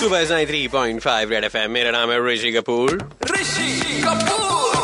सुबह Sai three point five red F M मेरा नाम है ऋषि कपूर। ऋषि कपूर।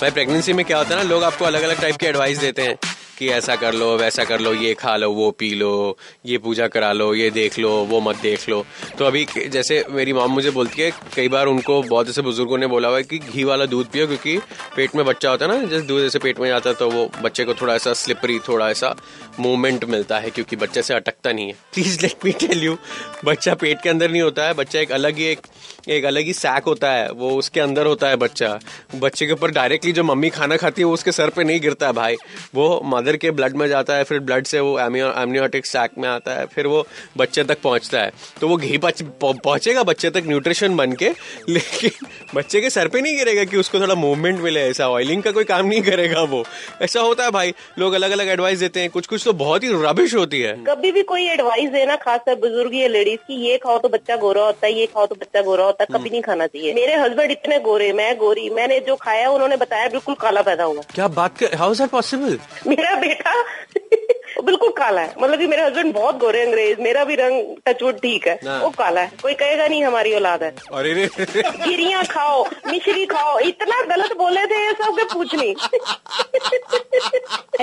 भाई प्रेगनेंसी में क्या होता है ना लोग आपको अलग अलग टाइप की एडवाइस देते हैं। कि ऐसा कर लो, वैसा कर लो, ये खा लो, वो पी लो, ये पूजा करा लो, ये देख लो, वो मत देख लो। तो अभी जैसे मेरी माम मुझे बोलती है, कई बार उनको, बहुत ऐसे बुज़ुर्गों ने बोला हुआ है कि घी वाला दूध पियो, क्योंकि पेट में बच्चा होता है ना, जैसे दूध ऐसे पेट में जाता है तो वो बच्चे को थोड़ा ऐसा स्लिपरी थोड़ा ऐसा मूवमेंट मिलता है, क्योंकि बच्चे से अटकता नहीं है। Please let me tell you बच्चा पेट के अंदर नहीं होता है, बच्चा एक अलग ही एक एक अलग ही सैक होता है, वो उसके अंदर होता है बच्चा। बच्चे के ऊपर डायरेक्टली जो मम्मी खाना खाती है, वो उसके सर पे नहीं गिरता है, भाई। वो मदर के ब्लड में जाता है फिर ब्लड से वो एमनियोटिक सैक में आता है फिर वो बच्चे तक पहुँचता है। तो वो घी पहुंचेगा बच्चे तक न्यूट्रिशन बन के लेकिन बच्चे के सर पे नहीं गिरेगा कि उसको थोड़ा मूवमेंट मिले ऐसा। ऑयलिंग का कोई काम नहीं करेगा वो। ऐसा होता है भाई। लोग अलग अलग एडवाइस देते हैं। कुछ कुछ तो बहुत ही रबिश होती है। कभी भी कोई एडवाइस देना खासकर बुज़ुर्ग या लेडीज़ की ये खाओ तो बच्चा गोरा होता है ये खाओ तो बच्चा गोरा होता है कभी नहीं खाना चाहिए। मेरे हस्बैंड इतने गोरे मैं गोरी मैंने जो खाया उन्होंने बताया बिल्कुल काला पैदा हुआ। क्या बात कर हाउ इज़ दैट पॉसिबल मेरा बेटा वो बिल्कुल काला है। मतलब कि मेरे हस्बैंड बहुत गोरे अंग्रेज़ मेरा भी रंग टचवुड ठीक है। हाँ। वो काला है। कोई कहेगा नहीं हमारी औलाद है। अरे रे। गिरिया खाओ मिश्री खाओ इतना गलत बोले थे ये सब के पूछ नहीं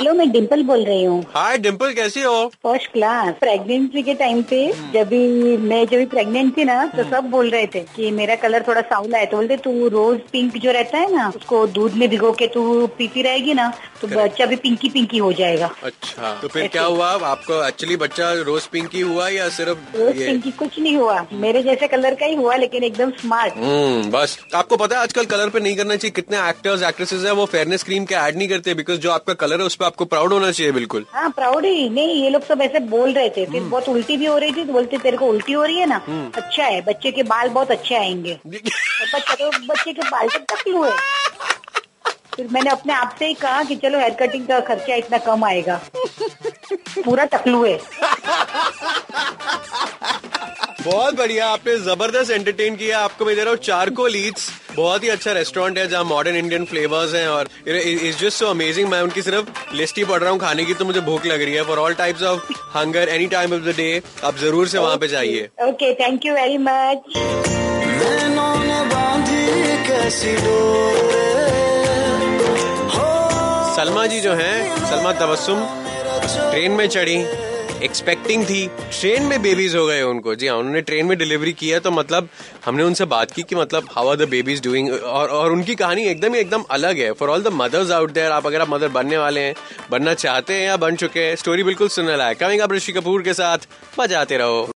हेलो मैं डिम्पल बोल रही हूँ। हाय डिम्पल कैसी हो? फ़र्स्ट क्लास प्रेगनेंसी के टाइम पे जब भी मैं जब भी प्रेग्नेंट थी ना तो सब बोल रहे थे कि मेरा कलर थोड़ा सावला है तो बोलते तू रोज पिंक जो रहता है ना उसको दूध में भिगो के तू पीती रहेगी ना तो बच्चा भी पिंकी पिंकी हो जाएगा. अच्छा तो फिर क्या हुआ? आपको एक्चुअली बच्चा रोज पिंकी हुआ या सिर्फ़ रोज पिंकी कुछ नहीं हुआ। मेरे जैसे कलर का ही हुआ लेकिन एकदम स्मार्ट हम्म बस। आपको पता है आजकल कलर पे नहीं करना चाहिए। कितने एक्टर्स एक्ट्रेसेस है वो फेयरनेस क्रीम के ऐड नहीं करते बिकॉज़ जो आपका कलर है उस पर आपको प्राउड होना चाहिए बिल्कुल। हाँ प्राउड ही। नहीं ये लोग सब ऐसे बोल रहे थे। फिर बहुत उल्टी भी हो रही थी तो बोलते तेरे को उल्टी हो रही है ना? अच्छा है बच्चे के बाल बहुत अच्छे आएँगे। तो तो बच्चे के बाल तक तक हुए। फिर मैंने अपने आप से ही कहा कि चलो हेयर कटिंग का खर्चा इतना कम आएगा। पूरा टकलू है बहुत बढ़िया आपने ज़बरदस्त एंटरटेन किया। आपको मैं दे रहा हूँ चारकोल ईट्स बहुत ही अच्छा रेस्टोरेंट है जहाँ मॉडर्न इंडियन फ्लेवर्स हैं और इज़ जस्ट सो अमेजिंग मैं उनकी सिर्फ़ लिस्ट ही पढ़ रहा हूँ खाने की तो मुझे भूख लग रही है. For all types of hunger any time of the day आप ज़रूर से वहाँ पे जाइए. Okay thank you very much Salma ji जो हैं सलमा तबस्सुम ट्रेन में चढ़ी. एक्सपेक्टिंग थी। ट्रेन में बेबीज हो गए उनको। जी हाँ उन्होंने ट्रेन में डिलीवरी किया तो मतलब हमने उनसे बात की कि मतलब how are the babies doing और और उनकी कहानी एकदम ही एकदम अलग है। For all the mothers out there आप अगर आप मदर बनने वाले हैं, बनना चाहते हैं या बन चुके हैं स्टोरी बिल्कुल सुनने लायक कमिंग आप ऋषि कपूर के साथ, बजाते रहो।